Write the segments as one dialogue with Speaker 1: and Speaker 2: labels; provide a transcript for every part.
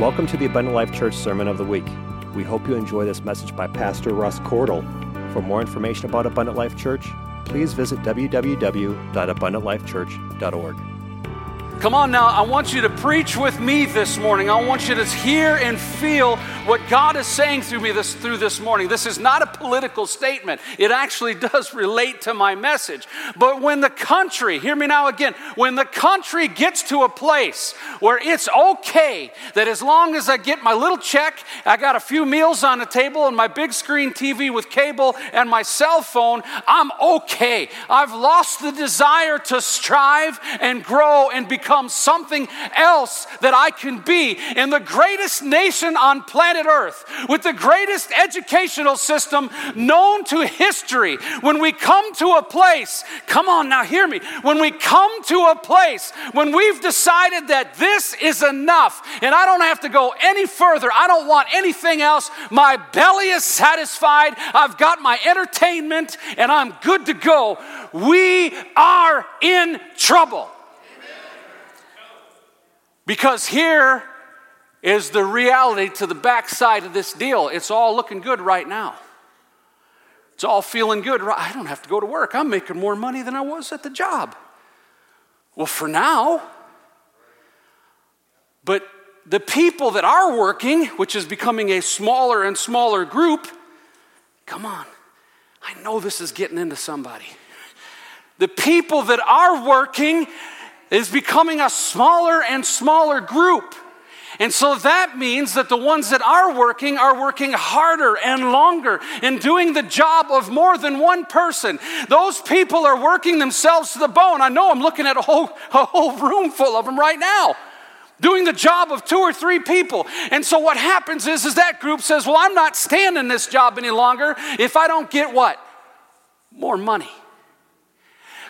Speaker 1: Welcome to the Abundant Life Church Sermon of the Week. We hope you enjoy this message by Pastor Russ Cordle. For more information about Abundant Life Church, please visit www.abundantlifechurch.org.
Speaker 2: Come on now, I want you to preach with me this morning. I want you to hear and feel what God is saying through me this through this morning. This is not a political statement. It actually does relate to my message. But when the country, hear me now again, when the country gets to a place where it's okay that as long as I get my little check, I got a few meals on the table and my big screen TV with cable and my cell phone, I'm okay. I've lost the desire to strive and grow and become become something else that I can be in the greatest nation on planet Earth, with the greatest educational system known to history. When we come to a place, come on now, hear me. When we come to a place when we've decided that this is enough and I don't have to go any further, I don't want anything else, my belly is satisfied, I've got my entertainment, and I'm good to go, we are in trouble. Because here is the reality to the backside of this deal. It's all looking good right now. It's all feeling good. I don't have to go to work. I'm making more money than I was at the job. Well, for now. But the people that are working, which is becoming a smaller and smaller group, come on. I know this is getting into somebody. The people that are working is becoming a smaller and smaller group. And so that means that the ones that are working are working harder and longer and doing the job of more than one person. Those people are working themselves to the bone. I know I'm looking at a whole, a whole room full of them right now doing the job of two or three people. And so what happens is, is that group says, well, I'm not standing this job any longer if I don't get what? More money.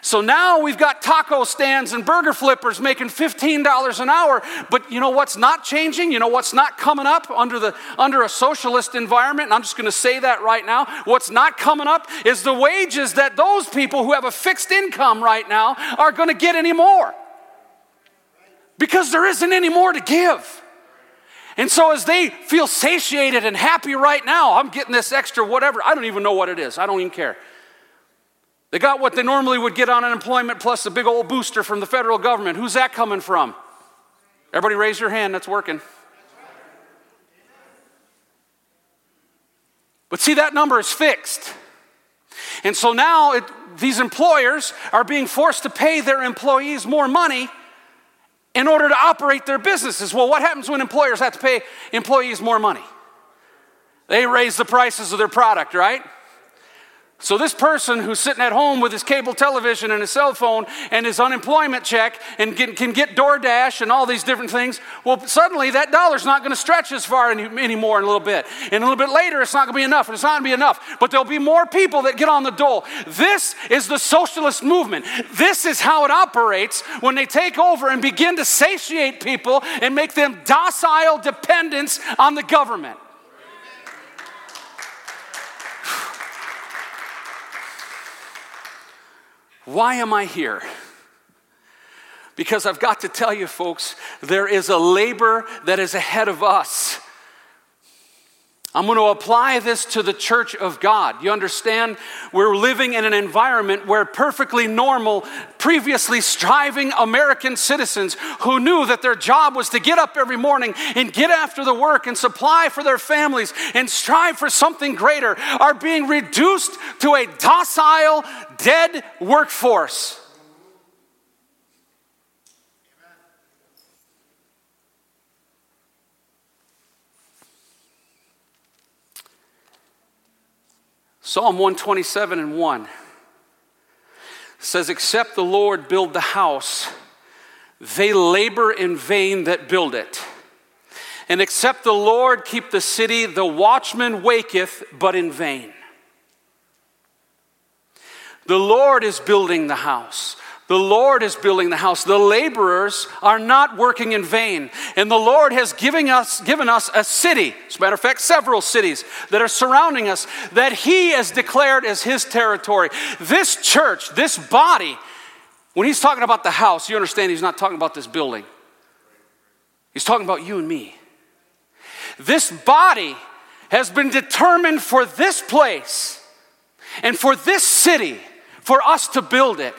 Speaker 2: So now we've got taco stands and burger flippers making $15 an hour. But you know what's not changing? You know what's not coming up under, the, under a socialist environment? And I'm just going to say that right now. What's not coming up is the wages that those people who have a fixed income right now are going to get anymore. Because there isn't any more to give. And so, as they feel satiated and happy right now, I'm getting this extra whatever. I don't even know what it is. I don't even care. They got what they normally would get on unemployment plus a big old booster from the federal government. Who's that coming from? Everybody raise your hand, that's working. But see, that number is fixed. And so now it, these employers are being forced to pay their employees more money in order to operate their businesses. Well, what happens when employers have to pay employees more money? They raise the prices of their product, right? So, this person who's sitting at home with his cable television and his cell phone and his unemployment check and can, can get DoorDash and all these different things, well, suddenly that dollar's not going to stretch as far any, anymore in a little bit. And a little bit later, it's not going to be enough, and it's not going to be enough. But there'll be more people that get on the dole. This is the socialist movement. This is how it operates when they take over and begin to satiate people and make them docile dependents on the government. Why am I here? Because I've got to tell you, folks, there is a labor that is ahead of us. I'm going to apply this to the church of God. You understand? We're living in an environment where perfectly normal, previously striving American citizens who knew that their job was to get up every morning and get after the work and supply for their families and strive for something greater are being reduced to a docile, dead workforce. Psalm 127 and 1 says, Except the Lord build the house, they labor in vain that build it. And except the Lord keep the city, the watchman waketh, but in vain. The Lord is building the house. The Lord is building the house. The laborers are not working in vain. And the Lord has given us, given us a city, as a matter of fact, several cities that are surrounding us that He has declared as His territory. This church, this body, when He's talking about the house, you understand He's not talking about this building. He's talking about you and me. This body has been determined for this place and for this city for us to build it.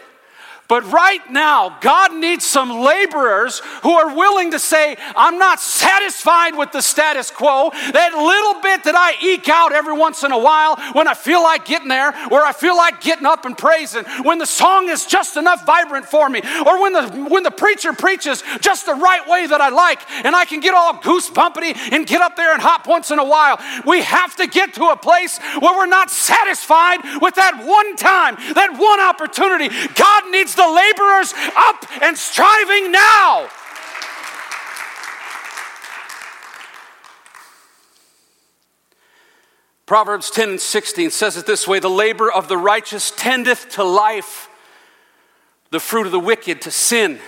Speaker 2: But right now, God needs some laborers who are willing to say, I'm not satisfied with the status quo. That little bit that I eke out every once in a while when I feel like getting there, where I feel like getting up and praising, when the song is just enough vibrant for me, or when the, when the preacher preaches just the right way that I like, and I can get all goosebumpy and get up there and hop once in a while. We have to get to a place where we're not satisfied with that one time, that one opportunity. God needs the laborers up and striving now. Proverbs 10 and 16 says it this way The labor of the righteous tendeth to life, the fruit of the wicked to sin.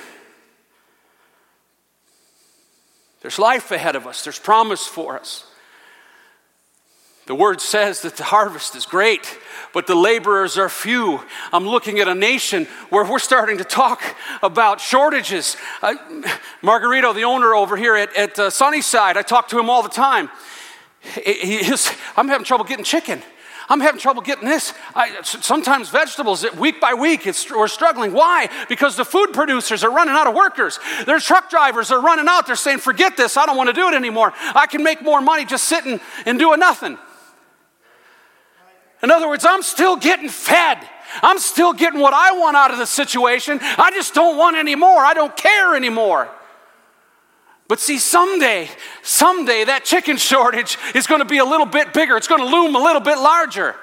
Speaker 2: There's life ahead of us, there's promise for us. The word says that the harvest is great, but the laborers are few. I'm looking at a nation where we're starting to talk about shortages. Uh, Margarito, the owner over here at, at uh, Sunnyside, I talk to him all the time. He, he is, I'm having trouble getting chicken. I'm having trouble getting this. I, sometimes vegetables, week by week, we're struggling. Why? Because the food producers are running out of workers. Their truck drivers are running out. They're saying, forget this. I don't want to do it anymore. I can make more money just sitting and doing nothing. In other words, I'm still getting fed. I'm still getting what I want out of the situation. I just don't want any more. I don't care anymore. But see, someday, someday that chicken shortage is going to be a little bit bigger. It's going to loom a little bit larger.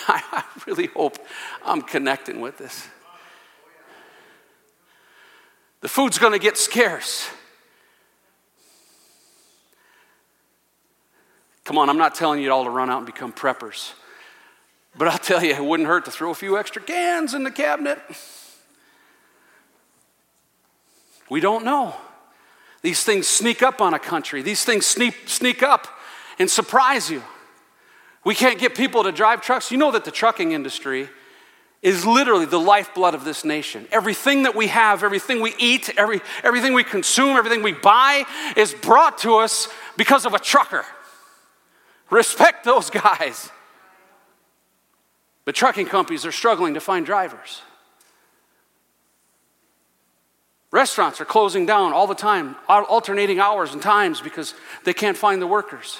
Speaker 2: I really hope I'm connecting with this. The food's going to get scarce. Come on, I'm not telling you all to run out and become preppers. But I'll tell you, it wouldn't hurt to throw a few extra cans in the cabinet. We don't know. These things sneak up on a country, these things sneak, sneak up and surprise you. We can't get people to drive trucks. You know that the trucking industry is literally the lifeblood of this nation. Everything that we have, everything we eat, every, everything we consume, everything we buy is brought to us because of a trucker. Respect those guys. But trucking companies are struggling to find drivers. Restaurants are closing down all the time, alternating hours and times because they can't find the workers.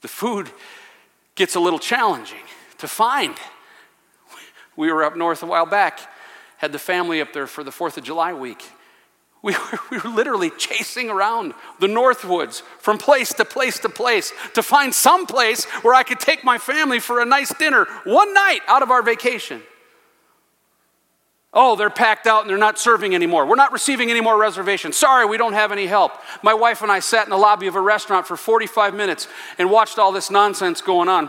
Speaker 2: The food gets a little challenging to find. We were up north a while back, had the family up there for the 4th of July week. We were, we were literally chasing around the Northwoods from place to place to place to find some place where I could take my family for a nice dinner one night out of our vacation. Oh, they're packed out and they're not serving anymore. We're not receiving any more reservations. Sorry, we don't have any help. My wife and I sat in the lobby of a restaurant for 45 minutes and watched all this nonsense going on.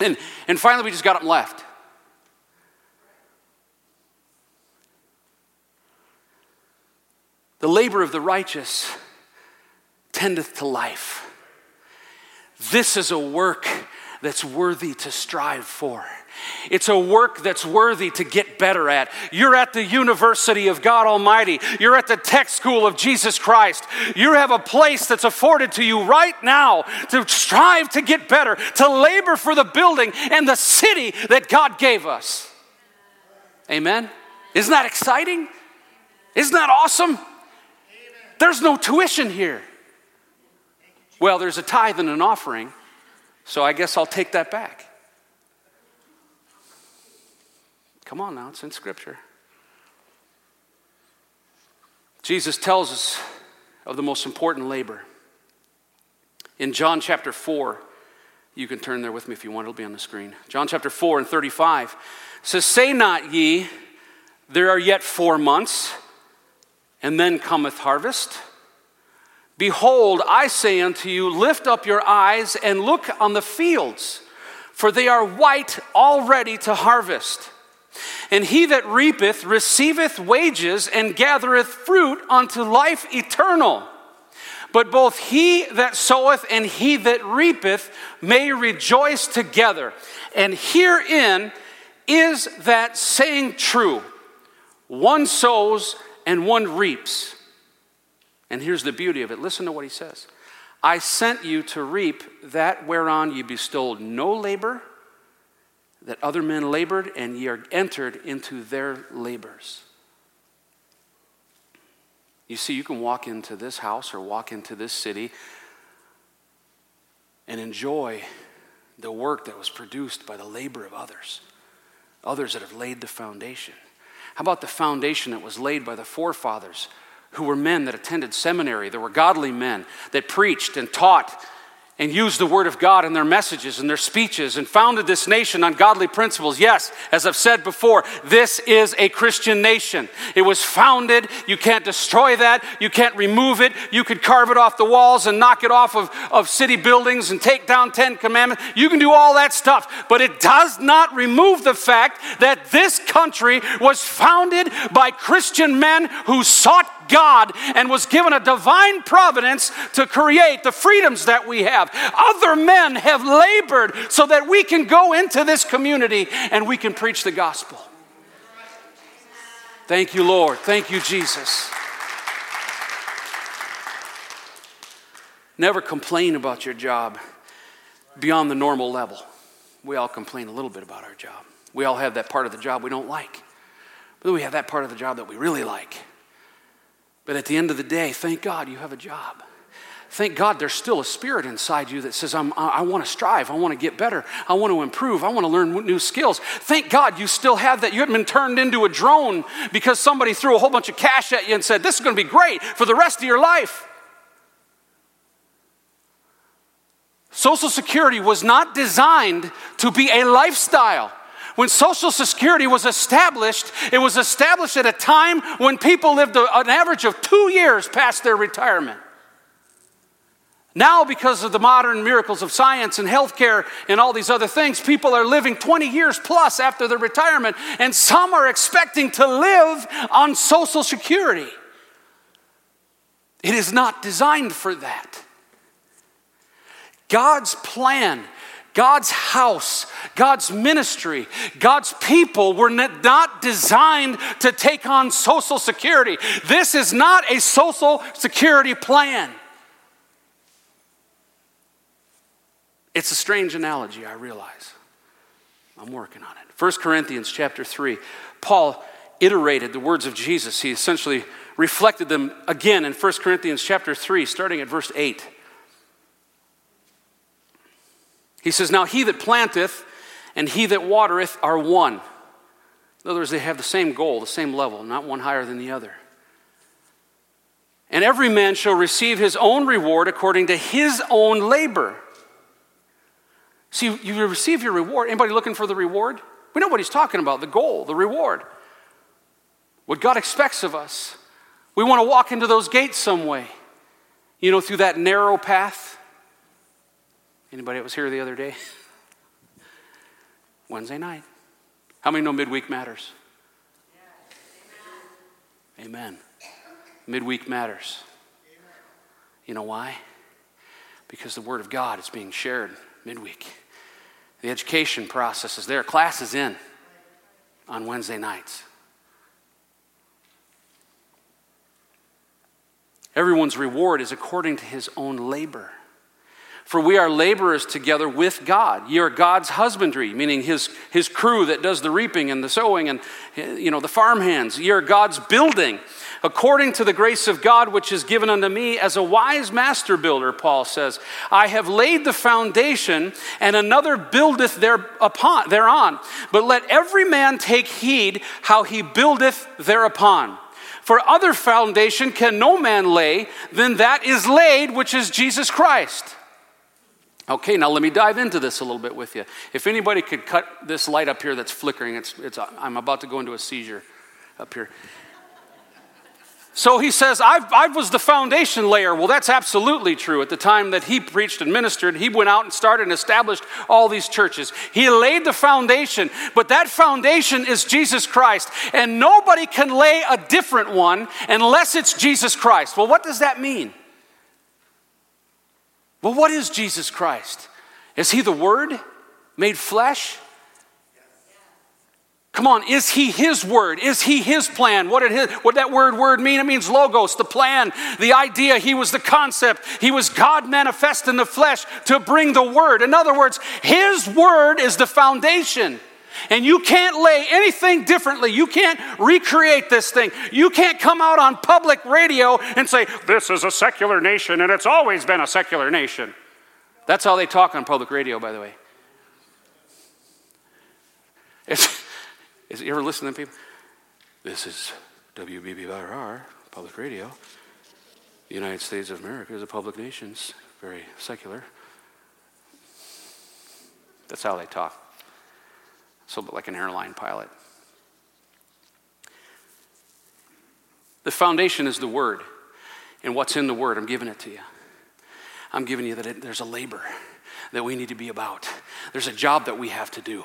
Speaker 2: And, and finally, we just got up and left. The labor of the righteous tendeth to life. This is a work that's worthy to strive for. It's a work that's worthy to get better at. You're at the University of God Almighty. You're at the tech school of Jesus Christ. You have a place that's afforded to you right now to strive to get better, to labor for the building and the city that God gave us. Amen? Isn't that exciting? Isn't that awesome? There's no tuition here. Well, there's a tithe and an offering, so I guess I'll take that back. Come on now, it's in Scripture. Jesus tells us of the most important labor. In John chapter 4, you can turn there with me if you want, it'll be on the screen. John chapter 4 and 35 says, Say not ye, there are yet four months and then cometh harvest. Behold, I say unto you, lift up your eyes and look on the fields, for they are white already to harvest. And he that reapeth receiveth wages and gathereth fruit unto life eternal. But both he that soweth and he that reapeth may rejoice together. And herein is that saying true One sows and one reaps. And here's the beauty of it listen to what he says I sent you to reap that whereon ye bestowed no labor, that other men labored, and ye are entered into their labors. You see, you can walk into this house or walk into this city and enjoy the work that was produced by the labor of others, others that have laid the foundation. How about the foundation that was laid by the forefathers who were men that attended seminary, that were godly men, that preached and taught and used the Word of God in their messages and their speeches and founded this nation on godly principles. Yes, as I've said before, this is a Christian nation. It was founded. You can't destroy that. You can't remove it. You could carve it off the walls and knock it off of, of city buildings and take down Ten Commandments. You can do all that stuff, but it does not remove the fact that this country was founded by Christian men who sought God and was given a divine providence to create the freedoms that we have. Other men have labored so that we can go into this community and we can preach the gospel. Thank you, Lord. Thank you, Jesus. Never complain about your job beyond the normal level. We all complain a little bit about our job. We all have that part of the job we don't like. But we have that part of the job that we really like. But at the end of the day, thank God you have a job. Thank God there's still a spirit inside you that says, i I want to strive. I want to get better. I want to improve. I want to learn new skills. Thank God you still have that. You haven't been turned into a drone because somebody threw a whole bunch of cash at you and said, This is going to be great for the rest of your life. Social Security was not designed to be a lifestyle. When Social Security was established, it was established at a time when people lived an average of two years past their retirement. Now, because of the modern miracles of science and healthcare and all these other things, people are living 20 years plus after their retirement, and some are expecting to live on Social Security. It is not designed for that. God's plan God's house, God's ministry, God's people were not designed to take on Social Security. This is not a Social Security plan. It's a strange analogy, I realize. I'm working on it. 1 Corinthians chapter 3, Paul iterated the words of Jesus. He essentially reflected them again in 1 Corinthians chapter 3, starting at verse 8. He says, Now he that planteth and he that watereth are one. In other words, they have the same goal, the same level, not one higher than the other. And every man shall receive his own reward according to his own labor. See, you receive your reward. Anybody looking for the reward? We know what he's talking about the goal, the reward. What God expects of us. We want to walk into those gates some way. You know, through that narrow path. Anybody that was here the other day? Wednesday night. How many know midweek matters? Amen. Amen. Midweek matters. You know why? Because the Word of God is being shared midweek. The education process is there. Class is in on Wednesday nights. Everyone's reward is according to his own labor. For we are laborers together with God. Ye are God's husbandry, meaning his, his crew that does the reaping and the sowing and you know the farm hands. Ye are God's building, according to the grace of God which is given unto me as a wise master builder, Paul says. I have laid the foundation, and another buildeth thereupon, thereon. But let every man take heed how he buildeth thereupon. For other foundation can no man lay than that is laid, which is Jesus Christ. Okay, now let me dive into this a little bit with you. If anybody could cut this light up here that's flickering, it's, it's, I'm about to go into a seizure up here. So he says, I, I was the foundation layer. Well, that's absolutely true. At the time that he preached and ministered, he went out and started and established all these churches. He laid the foundation, but that foundation is Jesus Christ. And nobody can lay a different one unless it's Jesus Christ. Well, what does that mean? Well, what is Jesus Christ? Is he the Word made flesh? Come on, is he his word? Is he his plan? What did his, what that word word mean? It means logos, the plan, the idea. He was the concept. He was God manifest in the flesh to bring the word. In other words, his word is the foundation. And you can't lay anything differently. You can't recreate this thing. You can't come out on public radio and say, This is a secular nation and it's always been a secular nation. That's how they talk on public radio, by the way. It's, is, you ever listen to people? This is WBBR, public radio. The United States of America is a public nation, very secular. That's how they talk. So, but like an airline pilot. The foundation is the Word. And what's in the Word? I'm giving it to you. I'm giving you that it, there's a labor that we need to be about. There's a job that we have to do.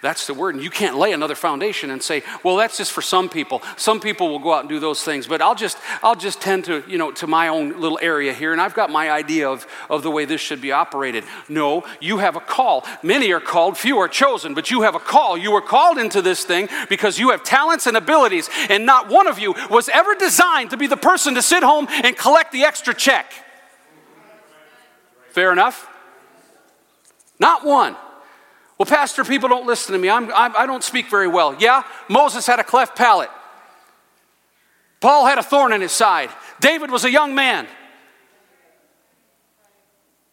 Speaker 2: That's the word. And you can't lay another foundation and say, well, that's just for some people. Some people will go out and do those things, but I'll just, I'll just tend to, you know, to my own little area here, and I've got my idea of, of the way this should be operated. No, you have a call. Many are called, few are chosen, but you have a call. You were called into this thing because you have talents and abilities, and not one of you was ever designed to be the person to sit home and collect the extra check. Fair enough? Not one. Well, Pastor, people don't listen to me. I'm, I'm, I do not speak very well. Yeah, Moses had a cleft palate. Paul had a thorn in his side. David was a young man.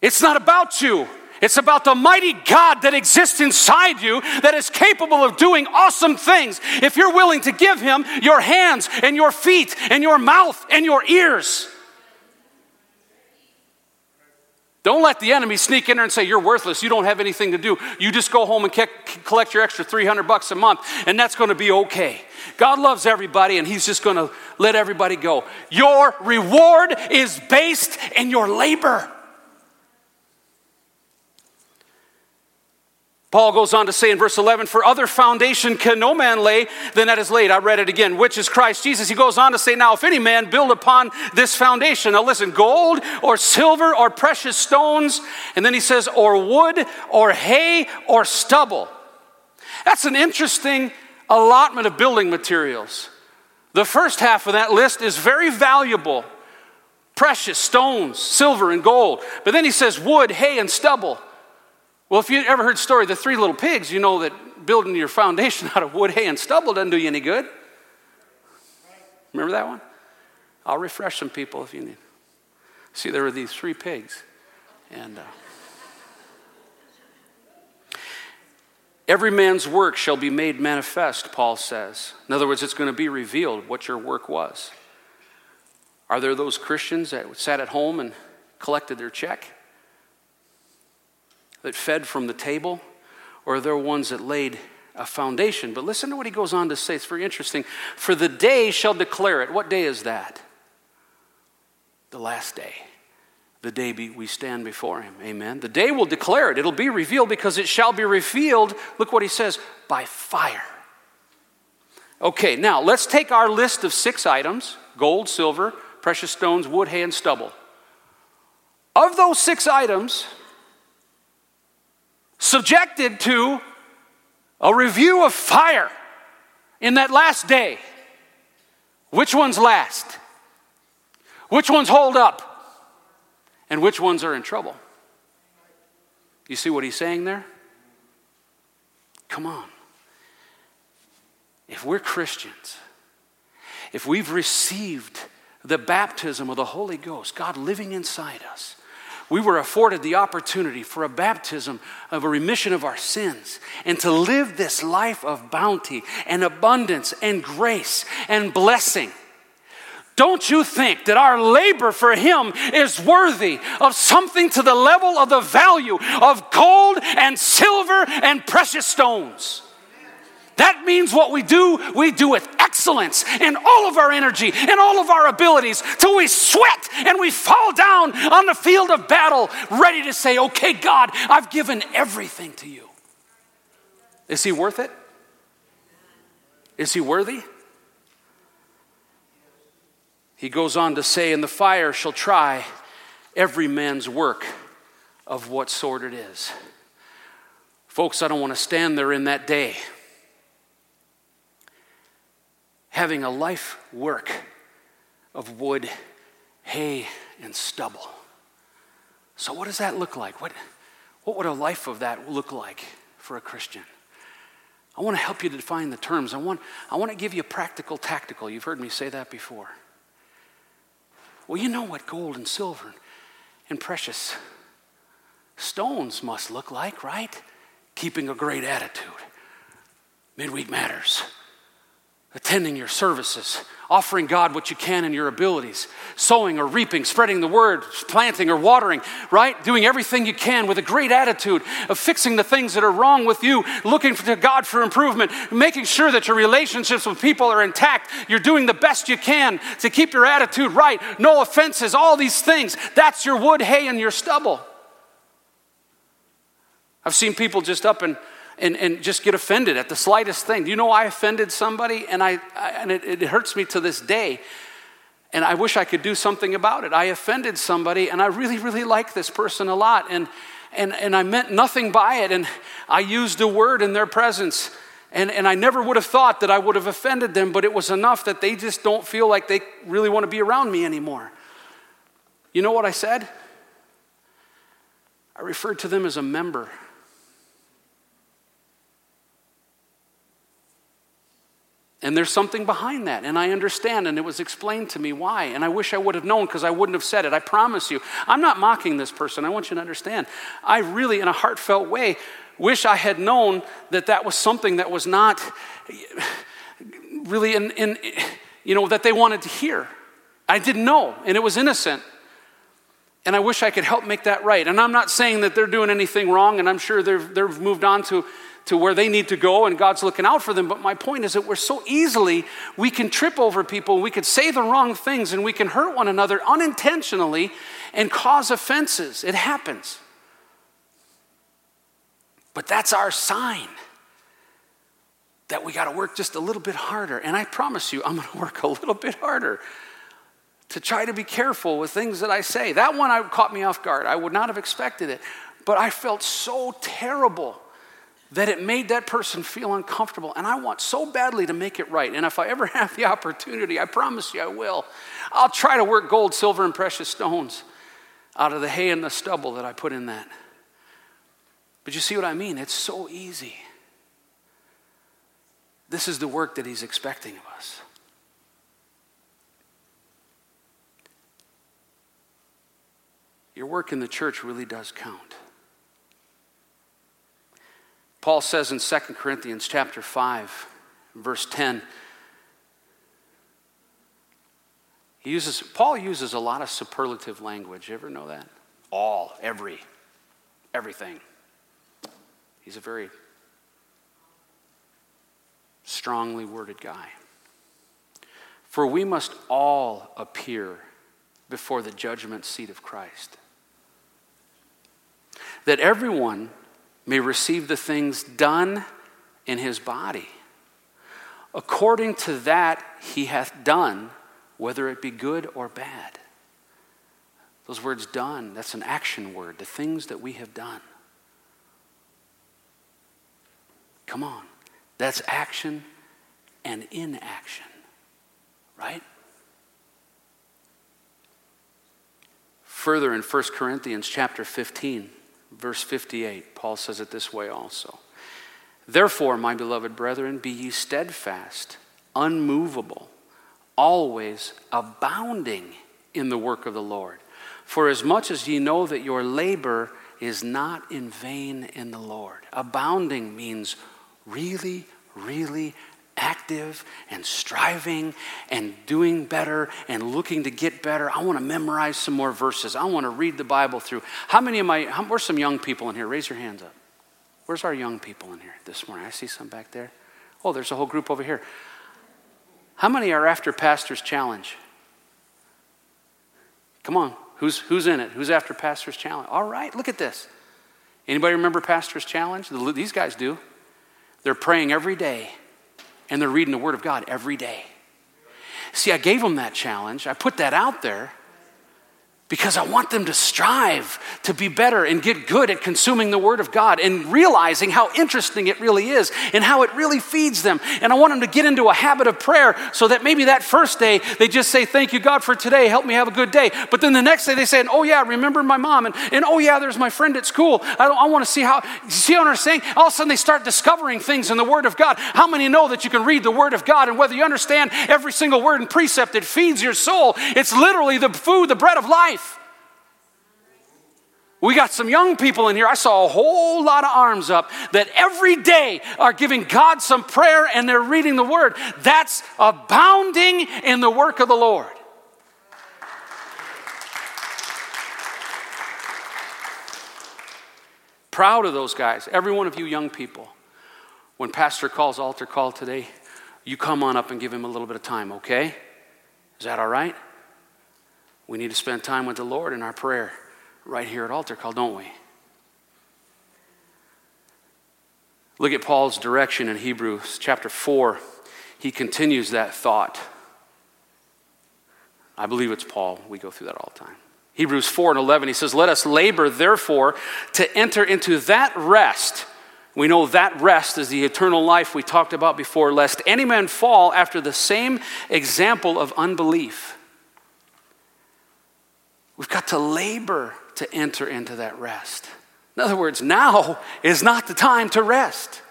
Speaker 2: It's not about you. It's about the mighty God that exists inside you that is capable of doing awesome things if you're willing to give Him your hands and your feet and your mouth and your ears. Don't let the enemy sneak in there and say, You're worthless. You don't have anything to do. You just go home and collect your extra 300 bucks a month, and that's going to be okay. God loves everybody, and He's just going to let everybody go. Your reward is based in your labor. Paul goes on to say in verse 11, For other foundation can no man lay than that is laid. I read it again, which is Christ Jesus. He goes on to say, Now, if any man build upon this foundation, now listen, gold or silver or precious stones, and then he says, or wood or hay or stubble. That's an interesting allotment of building materials. The first half of that list is very valuable precious stones, silver and gold. But then he says, wood, hay, and stubble. Well, if you ever heard the story of the three little pigs, you know that building your foundation out of wood, hay, and stubble doesn't do you any good. Remember that one? I'll refresh some people if you need. See, there were these three pigs, and uh, every man's work shall be made manifest, Paul says. In other words, it's going to be revealed what your work was. Are there those Christians that sat at home and collected their check? That fed from the table, or they're ones that laid a foundation. But listen to what he goes on to say. It's very interesting. For the day shall declare it. What day is that? The last day. The day we stand before him. Amen. The day will declare it. It'll be revealed because it shall be revealed. Look what he says by fire. Okay, now let's take our list of six items gold, silver, precious stones, wood, hay, and stubble. Of those six items, subjected to a review of fire in that last day. Which ones last? Which ones hold up? And which ones are in trouble? You see what he's saying there? Come on. If we're Christians, if we've received the baptism of the Holy Ghost, God living inside us, we were afforded the opportunity for a baptism of a remission of our sins and to live this life of bounty and abundance and grace and blessing. Don't you think that our labor for Him is worthy of something to the level of the value of gold and silver and precious stones? That means what we do, we do with excellence and all of our energy and all of our abilities till we sweat and we fall down on the field of battle, ready to say, Okay, God, I've given everything to you. Is He worth it? Is He worthy? He goes on to say, And the fire shall try every man's work of what sort it is. Folks, I don't want to stand there in that day having a life work of wood, hay, and stubble. So, what does that look like? What, what would a life of that look like for a Christian? I want to help you to define the terms. I want, I want to give you practical, tactical. You've heard me say that before. Well, you know what gold and silver and precious stones must look like, right? Keeping a great attitude. Midweek matters attending your services, offering God what you can in your abilities, sowing or reaping, spreading the word, planting or watering, right? Doing everything you can with a great attitude of fixing the things that are wrong with you, looking to God for improvement, making sure that your relationships with people are intact. You're doing the best you can to keep your attitude right, no offenses, all these things. That's your wood, hay, and your stubble. I've seen people just up and and, and just get offended at the slightest thing. You know I offended somebody? And, I, I and it, it hurts me to this day. And I wish I could do something about it. I offended somebody, and I really, really like this person a lot. And, and, and I meant nothing by it. And I used a word in their presence. And, and I never would have thought that I would have offended them, but it was enough that they just don't feel like they really want to be around me anymore. You know what I said? I referred to them as a member. And there's something behind that, and I understand, and it was explained to me why. And I wish I would have known because I wouldn't have said it. I promise you. I'm not mocking this person. I want you to understand. I really, in a heartfelt way, wish I had known that that was something that was not really in, in you know, that they wanted to hear. I didn't know, and it was innocent. And I wish I could help make that right. And I'm not saying that they're doing anything wrong, and I'm sure they've, they've moved on to to where they need to go and God's looking out for them. But my point is that we're so easily, we can trip over people, we could say the wrong things, and we can hurt one another unintentionally and cause offenses. It happens. But that's our sign that we got to work just a little bit harder. And I promise you, I'm going to work a little bit harder to try to be careful with things that I say. That one I, caught me off guard. I would not have expected it. But I felt so terrible that it made that person feel uncomfortable. And I want so badly to make it right. And if I ever have the opportunity, I promise you I will. I'll try to work gold, silver, and precious stones out of the hay and the stubble that I put in that. But you see what I mean? It's so easy. This is the work that He's expecting of us. Your work in the church really does count. Paul says in 2 Corinthians chapter 5, verse 10, he uses, Paul uses a lot of superlative language. You ever know that? All, every, everything. He's a very strongly worded guy. For we must all appear before the judgment seat of Christ. That everyone may receive the things done in his body, according to that he hath done, whether it be good or bad. Those words done, that's an action word, the things that we have done. Come on. That's action and inaction, right? Further in 1 Corinthians chapter 15, verse 58, Paul says it this way also. Therefore, my beloved brethren, be ye steadfast, unmovable, always abounding in the work of the Lord. For as much as ye know that your labor is not in vain in the Lord. Abounding means really, really active and striving and doing better and looking to get better. I want to memorize some more verses. I want to read the Bible through. How many of my, how, where's some young people in here? Raise your hands up. Where's our young people in here this morning? I see some back there. Oh, there's a whole group over here. How many are after Pastor's Challenge? Come on. Who's, who's in it? Who's after Pastor's Challenge? All right, look at this. Anybody remember Pastor's Challenge? These guys do. They're praying every day and they're reading the Word of God every day. See, I gave them that challenge. I put that out there. Because I want them to strive to be better and get good at consuming the Word of God and realizing how interesting it really is and how it really feeds them. And I want them to get into a habit of prayer so that maybe that first day they just say, Thank you, God, for today. Help me have a good day. But then the next day they say, Oh, yeah, remember my mom. And, and oh, yeah, there's my friend at school. I, I want to see how, see what I'm saying? All of a sudden they start discovering things in the Word of God. How many know that you can read the Word of God and whether you understand every single word and precept, it feeds your soul? It's literally the food, the bread of life. We got some young people in here. I saw a whole lot of arms up that every day are giving God some prayer and they're reading the word. That's abounding in the work of the Lord. Proud of those guys, every one of you young people. When Pastor calls altar call today, you come on up and give him a little bit of time, okay? Is that all right? We need to spend time with the Lord in our prayer right here at altar call, don't we? Look at Paul's direction in Hebrews chapter 4. He continues that thought. I believe it's Paul. We go through that all the time. Hebrews 4 and 11, he says, Let us labor, therefore, to enter into that rest. We know that rest is the eternal life we talked about before, lest any man fall after the same example of unbelief. We've got to labor to enter into that rest. In other words, now is not the time to rest.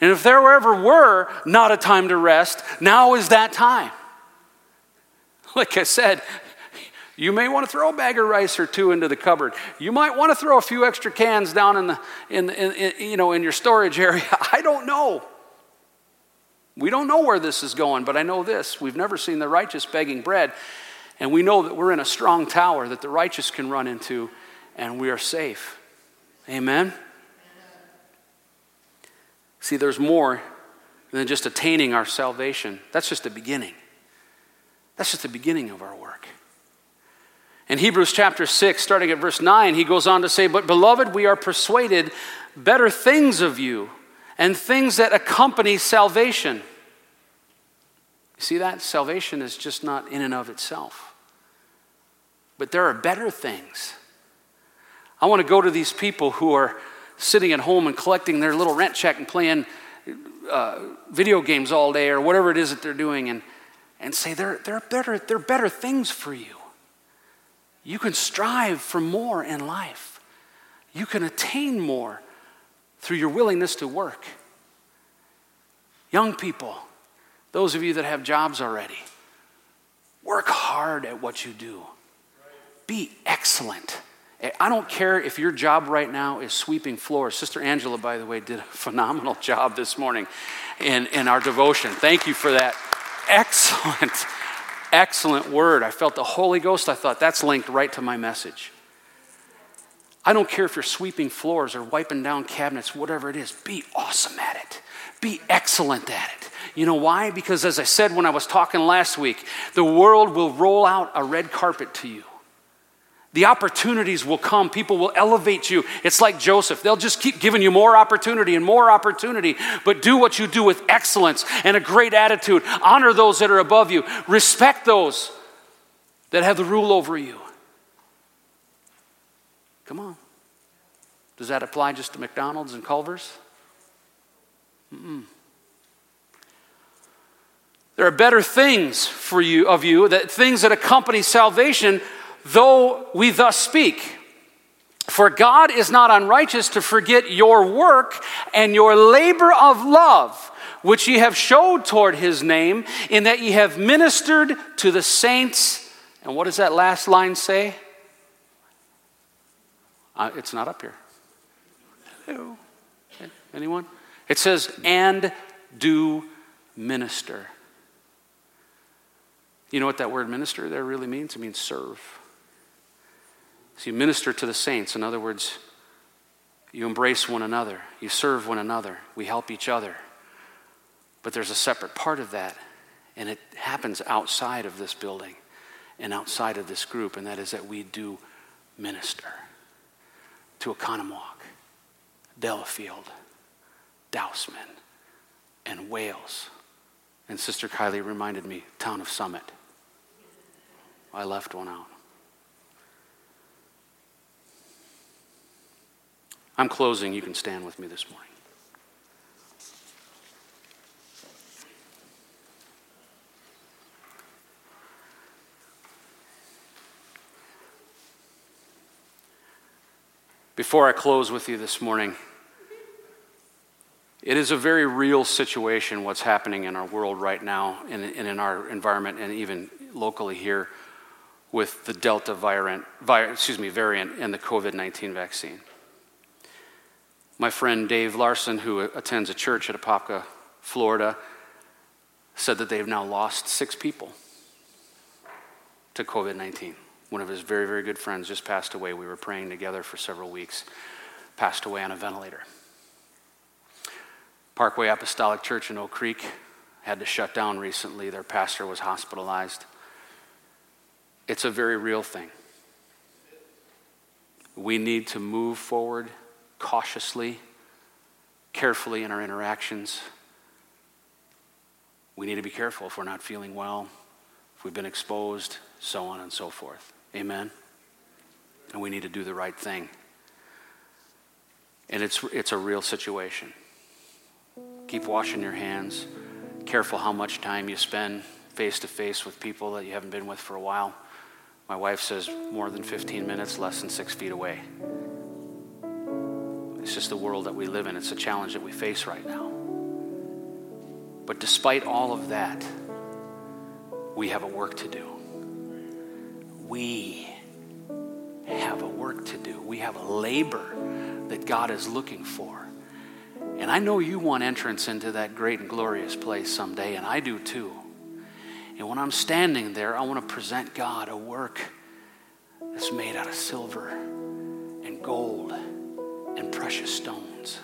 Speaker 2: And if there ever were not a time to rest, now is that time. Like I said, you may want to throw a bag of rice or two into the cupboard. You might want to throw a few extra cans down in the, in, in, in, you know, in your storage area. I don't know. We don't know where this is going, but I know this. We've never seen the righteous begging bread. And we know that we're in a strong tower that the righteous can run into and we are safe. Amen? See, there's more than just attaining our salvation. That's just the beginning. That's just the beginning of our work. In Hebrews chapter 6, starting at verse 9, he goes on to say, But beloved, we are persuaded better things of you and things that accompany salvation. You see that? Salvation is just not in and of itself. But there are better things I want to go to these people who are sitting at home and collecting their little rent check and playing uh, video games all day or whatever it is that they're doing and, and say they're, they're, better, they're better things for you. You can strive for more in life, you can attain more through your willingness to work. Young people, those of you that have jobs already, work hard at what you do. Be excellent. I don't care if your job right now is sweeping floors. Sister Angela, by the way, did a phenomenal job this morning in, in our devotion. Thank you for that. Excellent, excellent word. I felt the Holy Ghost. I thought that's linked right to my message. I don't care if you're sweeping floors or wiping down cabinets, whatever it is, be awesome at it. Be excellent at it. You know why? Because as I said when I was talking last week, the world will roll out a red carpet to you. The opportunities will come. People will elevate you. It's like Joseph. They'll just keep giving you more opportunity and more opportunity. But do what you do with excellence and a great attitude. Honor those that are above you. Respect those that have the rule over you. Come on. Does that apply just to McDonald's and Culver's? Mm-mm. There are better things for you of you, that things that accompany salvation though we thus speak. For God is not unrighteous to forget your work and your labor of love, which ye have showed toward his name, in that ye have ministered to the saints. And what does that last line say? Uh, it's not up here. Hello. Anyone? It says, and do minister. You know what that word minister there really means? It means serve. So you minister to the saints. In other words, you embrace one another, you serve one another, we help each other. But there's a separate part of that, and it happens outside of this building and outside of this group, and that is that we do minister to Oconomowoc, Delafield, Dousman, and Wales. And Sister Kylie reminded me, town of Summit. I left one out. I'm closing. You can stand with me this morning. Before I close with you this morning, it is a very real situation what's happening in our world right now and, in our environment and even locally here with the Delta variant, excuse me, variant and the COVID 19 vaccine. My friend Dave Larson, who attends a church at Apopka, Florida, said that they've now lost six people to COVID 19. One of his very, very good friends just passed away. We were praying together for several weeks, passed away on a ventilator. Parkway Apostolic Church in Oak Creek had to shut down recently. Their pastor was hospitalized. It's a very real thing. We need to move forward cautiously, carefully in our interactions. We need to be careful if we're not feeling well, if we've been exposed, so on and so forth. Amen? And we need to do the right thing. And it's, it's a real situation. Keep washing your hands. Careful how much time you spend face to face with people that you haven't been with for a while. My wife says more than 15 minutes, less than six feet away. It's just the world that we live in. It's a challenge that we face right now. But despite all of that, we have a work to do we have a work to do. We have a labor that God is looking for. And I know you want entrance into that great and glorious place someday, and I do too. And when I'm standing there, I want to present God a work that's made out of silver and gold and precious stones,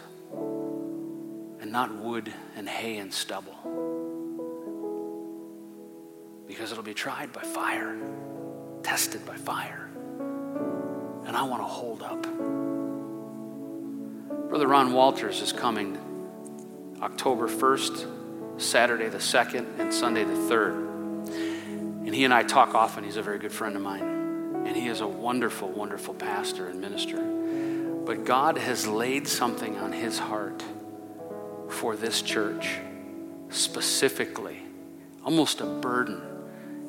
Speaker 2: and not wood and hay and stubble. Because it'll be tried by fire tested by fire. And I want to hold up. Brother Ron Walters is coming October 1st, Saturday the 2nd, and Sunday the 3rd. And he and I talk often. He's a very good friend of mine. And he is a wonderful, wonderful pastor and minister. But God has laid something on his heart for this church specifically, almost a burden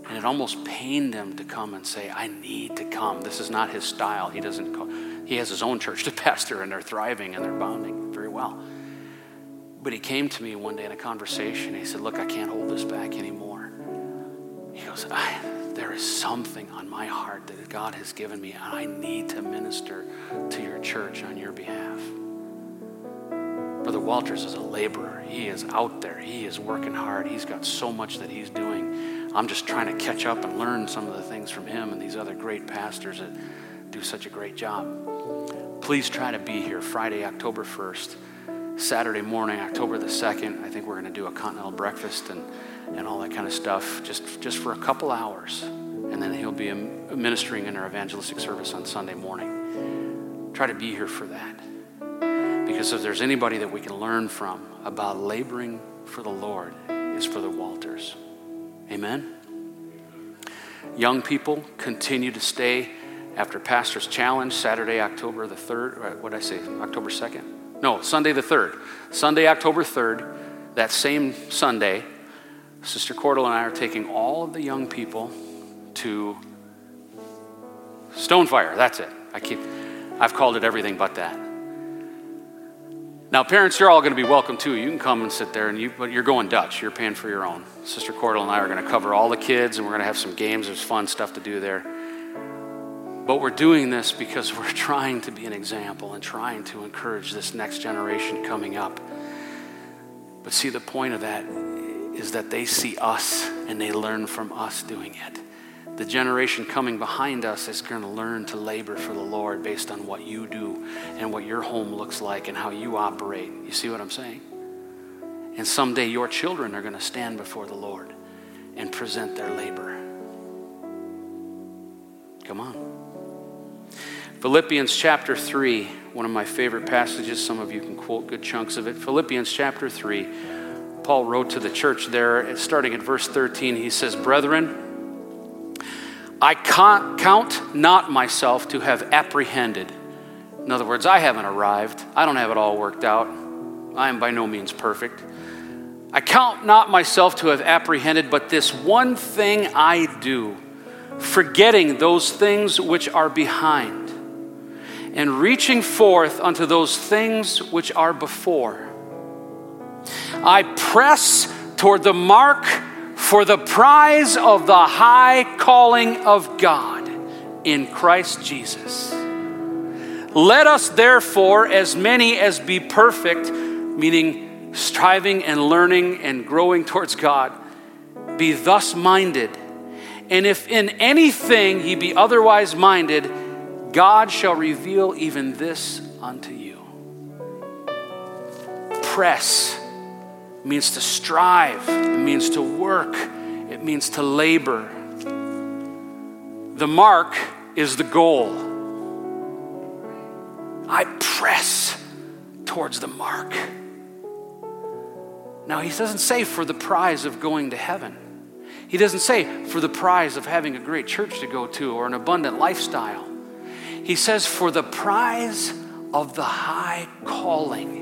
Speaker 2: and it almost pained him to come and say, I need to come. This is not his style. He doesn't call, he has his own church to pastor and they're thriving and they're bonding very well. But he came to me one day in a conversation. He said, Look, I can't hold this back anymore. He goes, There is something on my heart that God has given me, and I need to minister to your church on your behalf. Brother Walters is a laborer. He is out there. He is working hard. He's got so much that he's doing. I'm just trying to catch up and learn some of the things from him and these other great pastors that do such a great job. Please try to be here Friday, October 1st, Saturday morning, October the 2nd. I think we're going to do a continental breakfast and, and all that kind of stuff just, just for a couple hours. And then he'll be ministering in our evangelistic service on Sunday morning. Try to be here for that. Because if there's anybody that we can learn from about laboring for the Lord, is for the Walters. Amen? Young people continue to stay after Pastor's Challenge, Saturday, October the 3rd. Uh, what did I say? October 2nd? No, Sunday the 3rd. Sunday, October 3rd, that same Sunday, Sister Cordle and I are taking all of the young people to Stonefire. That's it. I keep, I've called it everything but that. Now, parents, you're all going to be welcome too. You can come and sit there, and you, but you're going Dutch. You're paying for your own. Sister Cordle and I are going to cover all the kids, and we're going to have some games. There's fun stuff to do there. But we're doing this because we're trying to be an example and trying to encourage this next generation coming up. But see, the point of that is that they see us and they learn from us doing it the generation coming behind us is going to learn to labor for the Lord based on what you do and what your home looks like and how you operate. You see what I'm saying? And someday your children are going to stand before the Lord and present their labor. Come on. Philippians chapter 3, one of my favorite passages. Some of you can quote good chunks of it. Philippians chapter 3, Paul wrote to the church there, starting at verse 13. He says, Brethren, I count not myself to have apprehended, In other words, I haven't arrived. I don't have it all worked out. I am by no means perfect. I count not myself to have apprehended, but this one thing I do, forgetting those things which are behind, and reaching forth unto those things which are before. I press toward the mark for the prize of the high calling of God in Christ Jesus. Let us therefore, as many as be perfect, meaning striving and learning and growing towards God, be thus minded. And if in anything ye be otherwise minded, God shall reveal even this unto you. Press means to strive, it means to work, it means to labor. The mark is the goal. I press towards the mark. Now, he doesn't say for the prize of going to heaven. He doesn't say for the prize of having a great church to go to or an abundant lifestyle. He says for the prize of the high calling.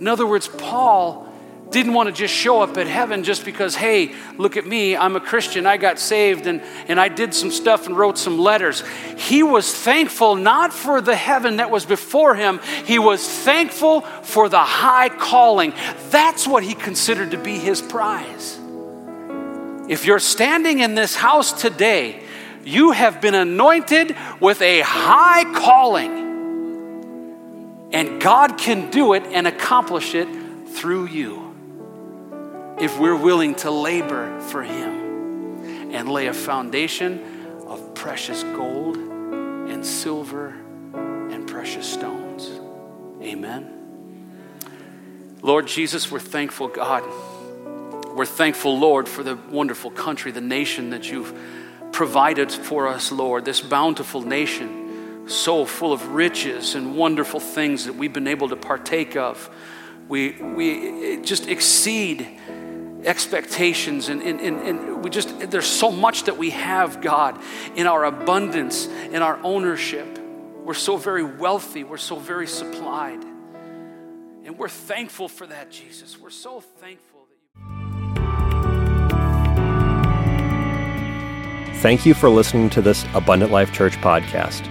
Speaker 2: In other words, Paul didn't want to just show up at heaven just because, hey, look at me, I'm a Christian, I got saved, and, and I did some stuff and wrote some letters. He was thankful not for the heaven that was before him, he was thankful for the high calling. That's what he considered to be his prize. If you're standing in this house today, you have been anointed with a high calling. And God can do it and accomplish it through you if we're willing to labor for Him and lay a foundation of precious gold and silver and precious stones. Amen. Lord Jesus, we're thankful, God. We're thankful, Lord, for the wonderful country, the nation that you've provided for us, Lord, this bountiful nation, so full of riches and wonderful things that we've been able to partake of. We, we just exceed expectations and, and, and, and, we just there's so much that we have god in our abundance in our ownership. We're so very wealthy. We're so very supplied. And we're thankful for that jesus. We're so thankful that
Speaker 1: you thank you for listening to this abundant life church podcast